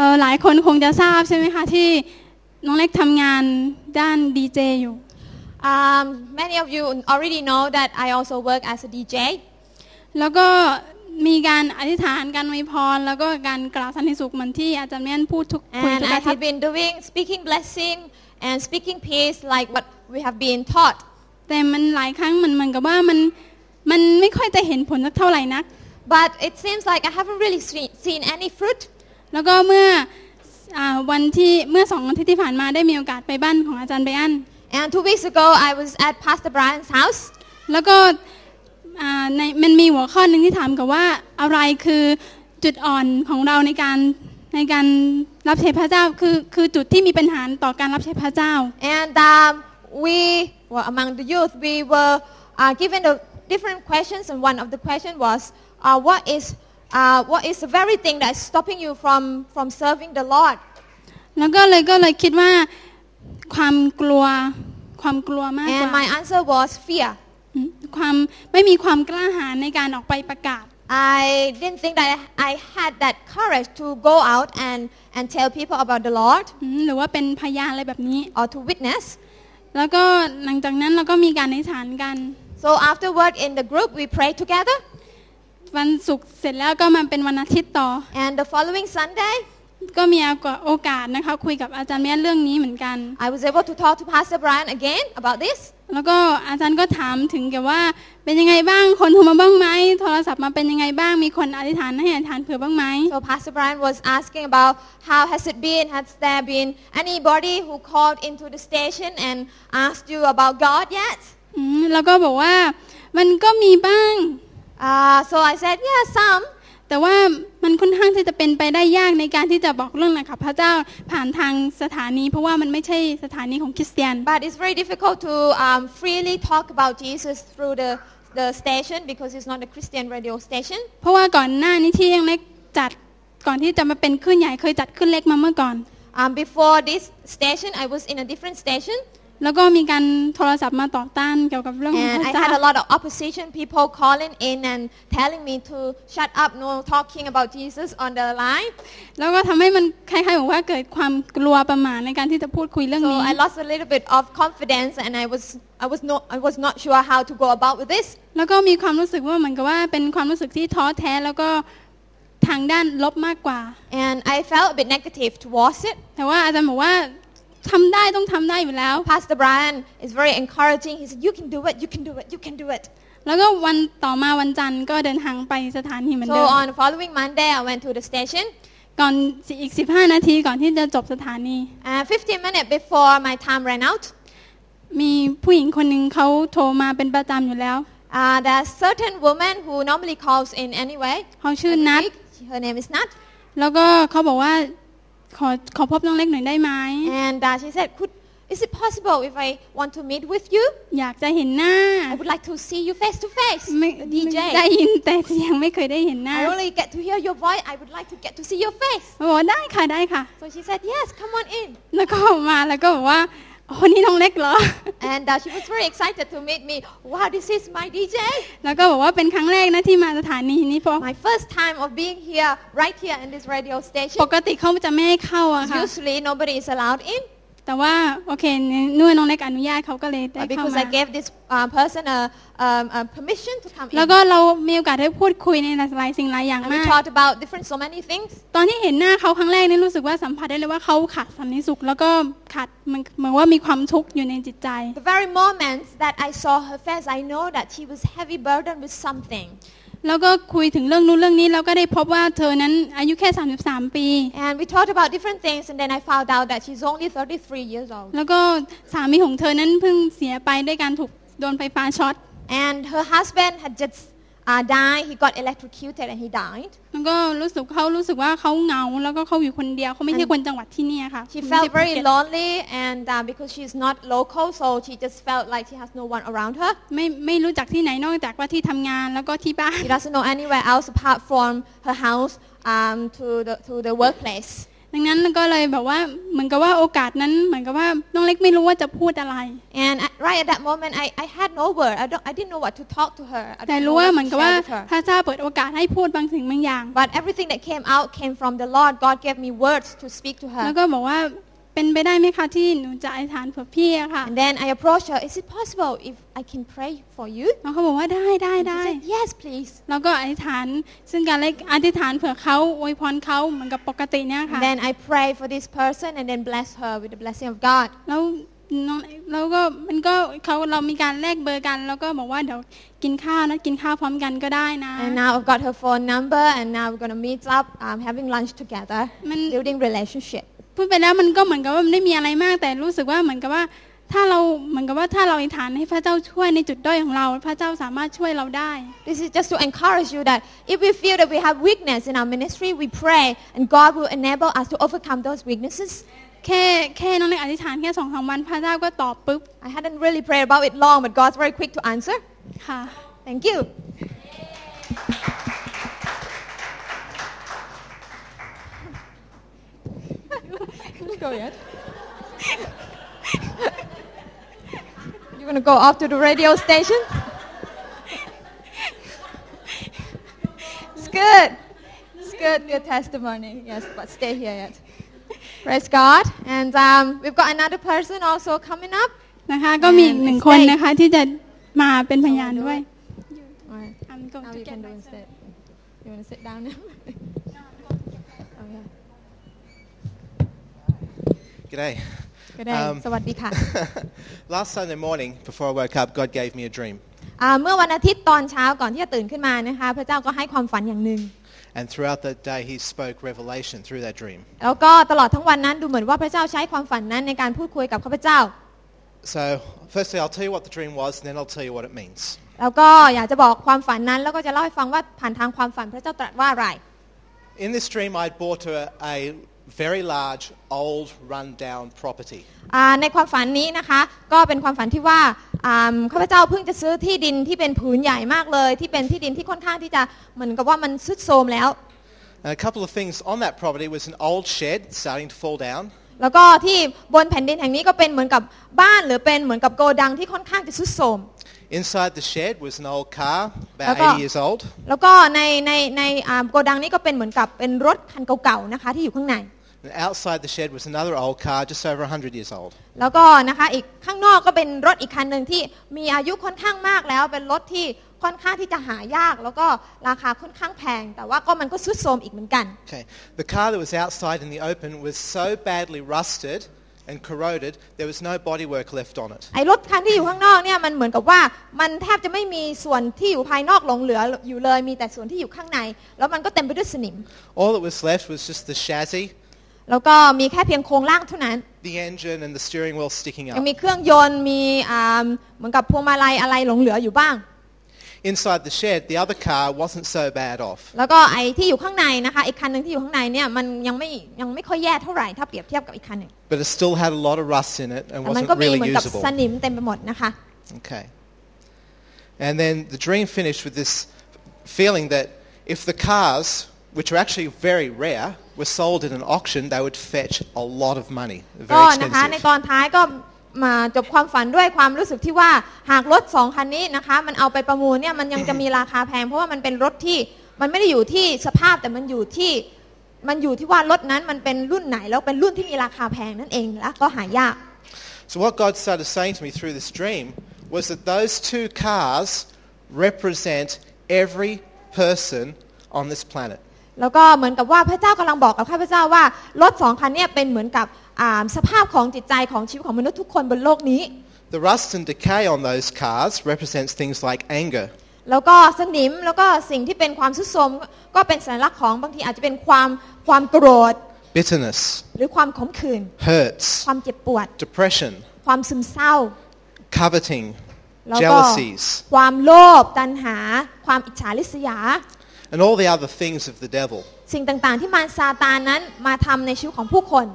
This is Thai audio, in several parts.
เอ่อหลายคนคงจะทราบใช่ไหมคะที่น้องเล็กทำงานด้านดีเจอยู่ Um, many of you already know that I also work as a DJ. แล้วก็มีการอธิษฐานการอวยพร แล้วก็การกล่าวสันติสุขเหมือนที่อาจารย์แม่นพูดทุกคุย And ทุก I อาทิต have ย์ been doing speaking blessing and speaking peace like what we have been taught. แต่มันหลายครั้งมันเหมือนกับว่ามันมันไม่ค่อยจะเห็นผลสักเท่าไหร่นัก But it seems like I haven't really seen, seen any fruit. แล้วก็เมื่ออาวันที่เมื่อสองอาทิตย์ที่ผ่านมาได้มีโอกาสไปบ้านของอาจารย์ไบอัน And two weeks ago, I was at Pastor Brian's house. แล้วก็อ่าในมันมีหัวข้อหนึ่งที่ถามกับว่าอะไรคือจุดอ่อนของเราในการในการรับใช้พระเจ้าคือคือจุดที่มีปัญหาต่อการรับใช้พระเจ้า And um, we, well, among the youth, we were uh, given the different questions, and one of the question was, uh, what is uh, what is the very thing that is stopping you from from serving the Lord? แล้วก็เลยก็เลยคิดว่าความกลัวความกลัวมากก And ว่า my answer was fear. อืมความไม่มีความกล้าหาญในการออกไปประกาศ I didn't think that I had that courage to go out and, and tell people about the Lord อืมหรือว่าเป็นพยานอะไรแบบนี้ or to witness. แล้วก็หลังจากนั้นเราก็มีการอธิษฐานกัน So afterward in the group we prayed together วันศุกร์เสร็จแล้วก็มาเป็นวันอาทิตย์ต่อ and the following Sunday ก็มีโอกาสนะคะคุยกับอาจารย์แม่เรื่องนี้เหมือนกัน I was able to talk to Pastor Brian again about this แล้วก็อาจารย์ก็ถามถึงเกี่ยวว่าเป็นยังไงบ้างคนโทรมาบ้างไหมโทรศัพท์มาเป็นยังไงบ้างมีคนอธิษฐานให้อธิษฐานเผื่อบ้างไหม So Pastor Brian was asking about how has it been? Has there been anybody who called into the station and asked you about God yet? อืมแล้วก็บอกว่ามันก็มีบ้าง Uh, so I said, yeah, some. แต่ว่ามันค่อนข้างที่จะเป็นไปได้ยากในการที่จะบอกเรื่องอะไรกับพระเจ้าผ่านทางสถานี เพราะว่ามันไม่ใช่สถานีของคริสเตียน But it's very difficult to um, freely talk about Jesus through the, the station because it's not a Christian radio station. เพราะว่าก่อนหน้านี้ที่ยังเล็กจัดก่อนที่จะมาเป็นขึ้นใหญ่เคยจัดขึ้นเล็กมาเมื่อก่อน Um, before this station, I was in a different station. แล้วก็มีการโทรศัพท์มาต่อต้านเกี่ยวกับเรื่องของ And พ I ระเจ้า had a lot of opposition people calling in and telling me to shut up, no talking about Jesus on the line. แล้วก็ทำให้มันคล้ายๆบอกว่าเกิดความกลัวประมาทในการที่จะพูดคุยเรื่อง So นี้ I lost a little bit of confidence and I was, I was, not, I was not sure how to go about with this. แล้วก็มีความรู้สึกว่าเหมือนกับว่าเป็นความรู้สึกที่ท้อแท้แล้วก็ทางด้านลบมากกว่า And I felt a bit negative towards it. แต่ว่าอาจารย์บอกว่า ทำได้ต้องทำได้อยู่แล้ว Pastor Brian is very encouraging. He said, you can do it, you can do it, you can do it. แล้วก็วันต่อมาวันจันทร์ก็เดินทางไปสถานีเหมือน So เดิม on the following Monday, I went to the station. ก่อนอีก 15 นาทีก่อนที่จะจบสถานี And 15 minutes before my time ran out, มีผู้หญิงคนหนึ่งเขาโทรมาเป็นประจำอยู่แล้ว uh, there's certain woman who normally calls in anyway. เขาชื่อ every นัท week. Her name is Nat. แล้วก็เขาบอกว่า ขอขอพบน้องเล็กหน่อยได้ไหม And uh, she said, Could, is it possible if I want to meet with you? อยากจะเห็นหน้า I would like to see you face to face. ไม่ the DJ. ได้ยินแต่ยังไม่เคยได้เห็นหน้า I only get to hear your voice. I would like to get to see your face. เขาบอกว่าได้ค่ะได้ค่ะ So she said, Yes, come on in. แล้วก็ออกมาแล้วก็บอกว่า โอ้นี่น้องเล็กเหรอ And uh, she was very excited to meet me. Wow, this is my DJ. แล้วก็บอกว่าเป็นครั้งแรกนะที่มาสถานีนี้เพราะ My first time of being here, right here in this radio station. ปกติเขาจะไม่ให้เข้าอะค่ะ Usually nobody is allowed in. แต่ว่าโอเคนู่นน้องเล็กอนุญาตเขาก็เลยได้ But เข้า because มา I gave this uh, person a, um, a permission to come แล้ว in. ก็เรามีโอกาสได้พูดคุยในหลายสิ่งหลายอย่าง And we มาก talked about different, so many things. ตอนที่เห็นหน้าเขาครั้งแรกนี่รู้สึกว่าสัมผัสได้เลยว่าเขาขาดสันนิสุข แล้วก็ขาดเหมือนเหมือนว่ามีความทุกข์อยู่ในจิตใจ The very moment that I saw her face, I know that she was heavy burdened with something. แล้วก็คุยถึงเรื่องนู้นเรื่องนี้แล้วก็ได้พบว่าเธอนั้นอายุแค่ 33 ปี And we talked about different things, and then I found out that she's only 33 years old. แล้วก็สามีของเธอนั้นเพิ่งเสียไปด้วยการถูกโดนไฟฟ้าช็อต And her husband had just uh, died. He got electrocuted and he died. แล้วก็รู้สึกเขารู้สึกว่าเขาเหงา แล้วก็เขาอยู่คนเดียวเขาไม่ใช่คนจังหวัดที่เนี่ยค่ะ She ไม่ใช่ felt ภู very เก็ต lonely, and uh, because she's not local, so she just felt like she has no one around her. ไม่ไม่รู้จักที่ไหนนอกจากว่าที่ทำงานแล้วก็ที่บ้าน She doesn't know anywhere else apart from her house um, to, the, to the workplace. ดังนั้นก็เลยแบบว่าเหมือนกับว่าโอกาสนั้นเหมือนกับว่าน้องเล็กไม่รู้ว่าจะพูดอะไร And at- right at that moment, I, I had no word. I, don't, I didn't know what to talk to her. I แต่ didn't know รู้ว่า what เหมือน to กับว่า share with her. พระเจ้าเปิดโอกาสให้พูดบางสิ่งบางอย่าง But everything that came out came from the Lord. God gave me words to speak to แล้ว her. ก็บอกว่า เป็นไปได้ไหมคะที่หนูจะอธิษฐานเผื่อพี่อะค่ะ And then I approached her. Is it possible if I can pray for you? น้องเขาบอกว่าได้ได้ She ได้ said, yes, please. แล้วก็อธิษฐาน ซึ่งการเล็กอธิษฐานเผื่อเขาอวยพรเขาเหมือนกับปกติเนี่ยค่ะ And then I pray for this person and then bless her with the blessing of God. แล้วน้องแล้วก็มันก็เขาเรามีการแลกเบอร์กัน แล้วก็บอกว่าเดี๋ยวกินข้าวนะกินข้าวพร้อมกันก็ได้นะ And now I've got her phone number and now we're going to meet up um, having lunch together, Man- building relationship. พูดไปแล้วมันก็เหมือนกับว่ามันไม่มีอะไรมาก แต่รู้สึกว่าเหมือนกับว่าถ้าเราเหมือนกับว่าถ้าเราอธิษฐานให้พระเจ้าช่วยในจุดด้อยของเรา พระเจ้าสามารถช่วยเราได้ This is just to encourage you that if we feel that we have weakness in our ministry, we pray and God will enable us to overcome those weaknesses. แค่แค่น้องเล็กอธิษฐานแค่สองสามวันพระเจ้าก็ตอบปุ๊บ I hadn't really prayed about it long, but God's very quick to answer. ค่ะ Thank you. go yet? you want to go off to the radio station? it's good. It's good, good testimony. Yes, but stay here yet. Praise God. And um, we've got another person also coming up. นะคะก็มีอีกหนึ่งคนนะคะที่จะมาเป็นพยานด้วย Alright. I'm going Now to you get can do myself. instead. You want to sit down now? oh, yeah. G'day. ก็ได้ Um, สวัสดีค่ะ Last Sunday morning, before I woke up, God gave me a dream. อ่าเมื่อวันอาทิตย์ตอนเช้าก่อนที่จะตื่นขึ้นมานะคะ พระเจ้าก็ให้ความฝันอย่างหนึ่ง And throughout that day, He spoke revelation through that dream. แล้วก็ตลอดทั้งวันนั้นดูเหมือนว่าพระเจ้าใช้ความฝันนั้นในการพูดคุยกับข้าพเจ้า So, firstly, I'll tell you what the dream was, and then I'll tell you what it means. แล้วก็อยากจะบอกความฝันนั้น แล้วก็จะเล่าให้ฟังว่าผ่านทางความฝันพระเจ้าตรัสว่าอะไร In this dream, I'd bought a, a very large, old, run-down property. อ่าในความฝันนี้นะคะก็เป็นความฝันที่ว่าอ่าข้าพเจ้าเพิ่งจะซื้อที่ดินที่เป็นผืนใหญ่มากเลย ที่เป็นที่ดินที่ค่อนข้างที่จะเหมือนกับว่ามันสุดโทรมแล้ว And a couple of things on that property was an old shed starting to fall down. แล้วก็ที่บนแผ่นดินแห่งนี้ก็เป็นเหมือนกับบ้านหรือเป็นเหมือนกับโกดังที่ค่อนข้างจะสุดโทรม Inside the shed was an old car, about Okay. 80 years old. แล้วก็ในในในอ่าโกดังนี้ก็เป็นเหมือนกับเป็นรถคันเก่าๆนะคะที่อยู่ข้างใน And outside the shed was another old car, just over 100 years old. แล้วก็นะคะอีกข้างนอกก็เป็นรถอีกคันหนึ่งที่มีอายุค่อนข้างมากแล้ว เป็นรถที่ค่อนข้างที่จะหายาก แล้วก็ราคาค่อนข้างแพง แต่ว่าก็มันก็สุดโทรมอีกเหมือนกัน Okay. The car that was outside in the open was so badly rusted and corroded, there was no bodywork left on it. ไอ้รถคันที่อยู่ข้างนอกเนี่ยมันเหมือนกับว่ามันแทบจะไม่มีส่วนที่อยู่ภายนอกหลงเหลืออยู่เลย มีแต่ส่วนที่อยู่ข้างใน แล้วมันก็เต็มไปด้วยสนิม All that was left was just the chassis, แล้วก็มีแค่เพียงโครงล่างเท่านั้น the engine, and the steering wheel sticking ยั up. งมีเครื่องยนต์มีอ่าเหมือนกับพวงมาลัยอะไรหลงเหลืออยู่บ้าง Inside the shed, the other car wasn't so bad off. แล้วก็ไอ้ที่อยู่ข้างในนะคะอีกคันหนึ่งที่อยู่ข้างในเนี่ยมันยังไม่ยังไม่ค่อยแย่เท่าไหร่ถ้าเปรียบเทียบกับอีกคันหนึ่ง But it still had a lot of rust in it and แต่มัน wasn't ก็มี really เหมือนกับ usable. สนิมเต็มไปหมดนะคะ Okay. And then the dream finished with this feeling that if the cars, which are actually very rare, were sold in an auction, they would fetch a lot of money. ก็ Very นะคะ ใน expensive. ตอนท้ายก็มาจบความฝันด้วยความรู้สึกที่ว่าหากรถสองคันนี้นะคะ มันเอาไปประมูลเนี่ยมันยังจะมีราคาแพง เพราะว่ามันเป็นรถที่มันไม่ได้อยู่ที่สภาพแต่มันอยู่ที่มันอยู่ที่ว่ารถนั้นมันเป็นรุ่นไหนแล้วเป็นรุ่นที่มีราคาแพงนั่นเองและก็หายาก So what God started saying to me through this dream was that those two cars represent every person on this planet. แล้วก็เหมือนกับว่าพระเจ้ากำลังบอกกับข้าพเจ้าว่ารถสองคันเนี้เป็นเหมือนกับอ่าสภาพของจิตใจของชีวิตของมนุษย์ทุกคนบนโลกนี้ The rust and decay on those cars represents things like anger, แล้วก็สนิมแล้วก็สิ่งที่เป็นความสุดโทรมก็เป็นสัญลักษณ์ของบางทีอาจจะเป็นความความโกรธ bitterness, หรือความขมขื่น hurts, ความเจ็บปวด depression, ความซึมเศร้า coveting, แล้วก็ jealousies, ความโลภตัณหา ความอิจฉาริษยา and all the other things of the devil. สิ่งต่างๆที่มารซาตานนั้นมาทำในชีวิตของผู้คน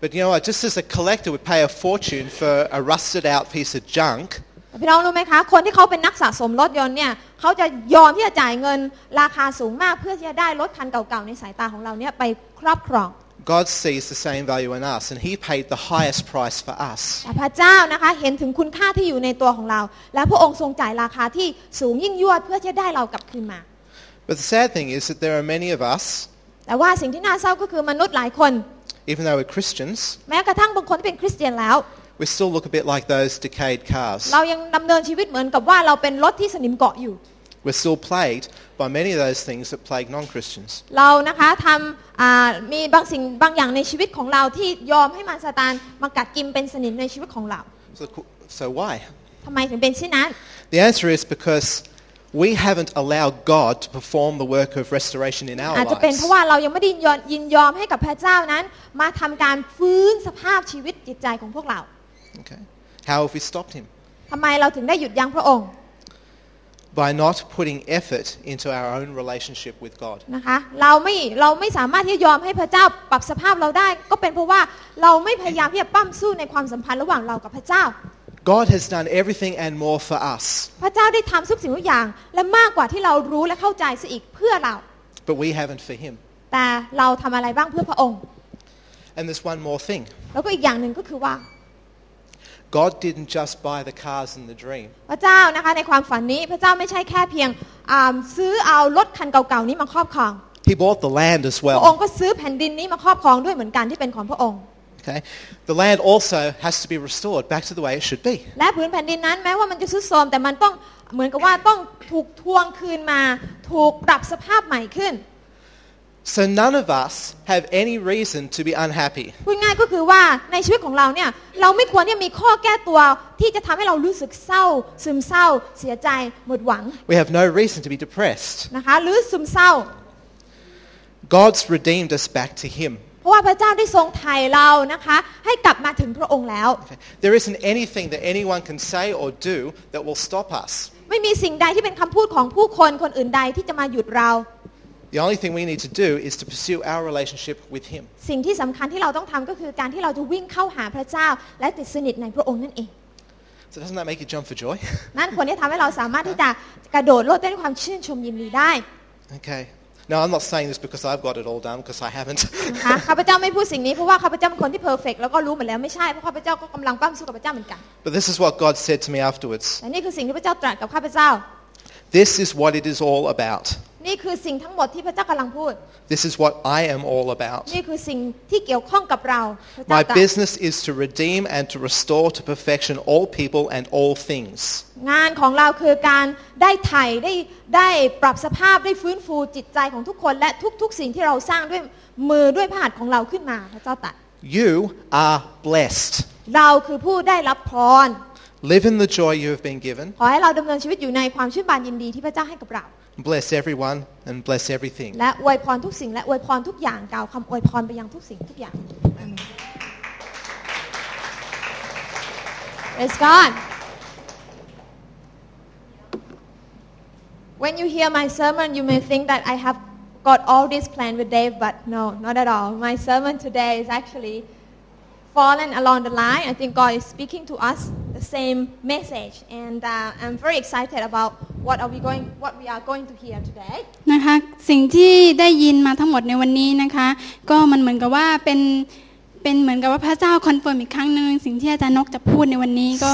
But you know what? Just as a collector would pay a fortune for a rusted out piece of junk, แต่พี่น้องรู้ไหมคะ คนที่เขาเป็นนักสะสมรถยนต์เนี่ยเขาจะยอมที่จะจ่ายเงินราคาสูงมากเพื่อที่จะได้รถคันเก่าๆในสายตาของเราเนี่ยไปครอบครอง God sees the same value in us, and He paid the highest price for us. แต่พระเจ้านะคะเห็นถึงคุณค่าที่อยู่ในตัวของเรา และพระองค์ทรงจ่ายราคาที่สูงยิ่งยวดเพื่อที่จะได้เรากลับคืนมา But the sad thing is that there are many of us, แต่ว่าสิ่งที่น่าเศร้าก็คือมนุษย์หลายคน even though we're Christians, แม้กระทั่งบางคนที่เป็นคริสเตียนแล้ว we still look a bit like those decayed cars. เรายังดำเนินชีวิตเหมือนกับว่าเราเป็นรถที่สนิมเกาะอยู่ We're still plagued by many of those things that plague non-Christians. เรานะคะทำอ่ามีบางสิ่งบางอย่างในชีวิตของเราที่ยอมให้มารซาตานมากัดกินเป็นสนิมในชีวิตของเรา So, so why? ทำไมถึงเป็นเช่นนั้น The answer is because we haven't allowed God to perform the work of restoration in our อาจจะเป็นเพ lives. ราะว่าเรายังไม่ได้ยินยอมยินยอมให้กับพระเจ้านั้น มาทำการฟื้นสภาพชีวิตจิตใจของพวกเรา Okay. How have we stopped Him? ทำไมเราถึงได้หยุดยั้งพระองค์ By not putting effort into our own relationship with God. นะคะเราไม่เราไม่สามารถที่จะยอมให้พระเจ้าปรับสภาพเราได้ ก็เป็นเพราะว่าเราไม่พยายามที่จะปั้มสู้ในความสัมพันธ์ระหว่างเรากับพระเจ้า God has done everything and more for us, พระเจ้าได้ทำทุกสิ่งทุกอย่างและมากกว่าที่เรารู้และเข้าใจซะอีกเพื่อเรา but we haven't for Him. แต่เราทำอะไรบ้างเพื่อพระองค์ And there's one more thing. แล้วก็อีกอย่างหนึ่งก็คือว่า God didn't just buy the cars in the dream. พระเจ้านะคะในความฝันนี้พระเจ้าไม่ใช่แค่เพียงอ่าซื้อเอารถคันเก่าๆนี้มาครอบครอง He bought the land as พระองค์ well. ก็ซื้อแผ่นดินนี้มาครอบครองด้วยเหมือนกันที่เป็นของพระองค์ Okay? The land also has to be restored back to the way it should be. และผืนแผ่นดินนั้นแม้ว่ามันจะทรุดโทรมแต่มันต้องเหมือนกับว่าต้องถูกทวงคืนมา ถูกปรับสภาพใหม่ขึ้น So none of us have any reason to be unhappy. พูดง่ายก็คือว่าในชีวิตของเราเนี่ยเราไม่ควรที่จะมีข้อแก้ตัวที่จะทำให้เรารู้สึกเศร้า ซึมเศร้า เสียใจหมดหวัง We have no reason to be depressed. นะคะหรือซึมเศร้า God's redeemed us back to Him. เพราะว่าพระเจ้าได้ทรงไถ่เรานะคะให้กลับมาถึงพระองค์แล้ว Okay? There isn't anything that anyone can say or do that will stop us. ไม่มีสิ่งใดที่เป็นคำพูดของผู้คนคนอื่นใดที่จะมาหยุดเรา The only thing we need to do is to pursue our relationship with Him. สิ่งที่สำคัญที่เราต้องทำก็คือการที่เราจะวิ่งเข้าหาพระเจ้า และติดสนิทในพระองค์นั่นเอง So doesn't that make you jump for joy? นั่นควรที่ทำให้เราสามารถที่จะกระโดดโลดเต้นด้วยความชื่นชมยินดีได้ okay. Now I'm not saying this because I've got it all done because I haven't. นะคะข้าพเจ้าไม่พูดสิ่งนี้เพราะว่าข้าพเจ้าเป็นคนที่เพอร์เฟกแล้วก็รู้หมดแล้วไม่ใช่เพราะข้าพเจ้าก็กำลังปั้มสู้กับพระเจ้าเหมือนกัน but this is what God said to me afterwards. แต่นี่คือสิ่งที่พระเจ้าตรัสกับข้าพเจ้า This is what it is all about. นี่คือสิ่งทั้งหมดที่พระเจ้ากำลังพูด This is what I am all about. นี่คือสิ่งที่เกี่ยวข้องกับเราพระเจ้า My ตรัส business is to redeem and to restore to perfection all people and all things. งานของเราคือการได้ไถ่ได้ได้ปรับสภาพได้ฟื้นฟูจิตใจของทุกคนและทุกๆ สิ่งที่เราสร้างด้วยมือด้วยพระหัตถ์ของเราขึ้นมาพระเจ้าตรัส You are blessed. เราคือผู้ได้รับพร Live in the joy you have been given. ขอให้เราดำเนินชีวิตอยู่ในความชื่นบานยินดีที่พระเจ้าให้กับเรา Bless everyone and bless everything. และอวยพรทุกสิ่งและอวยพรทุกอย่างกล่าวคำอวยพรไปยังทุกสิ่งทุกอย่างอาเมน Praise God When you hear my sermon you may think that I have got all this planned with Dave but no not at all my sermon today is actually fallen along the line I think God is speaking to us the same message and uh, I'm very excited about what are we going what we are going to hear today นะคะสิ่งที่ได้ยินมาทั้งหมดในวันนี้นะคะ ก็มันเหมือนกับว่าเป็นเป็นเหมือนกับว่าพระเจ้า confirm อีกครั้งหนึ่งสิ่งที่อาจารย์นกจะพูดในวันนี้ก็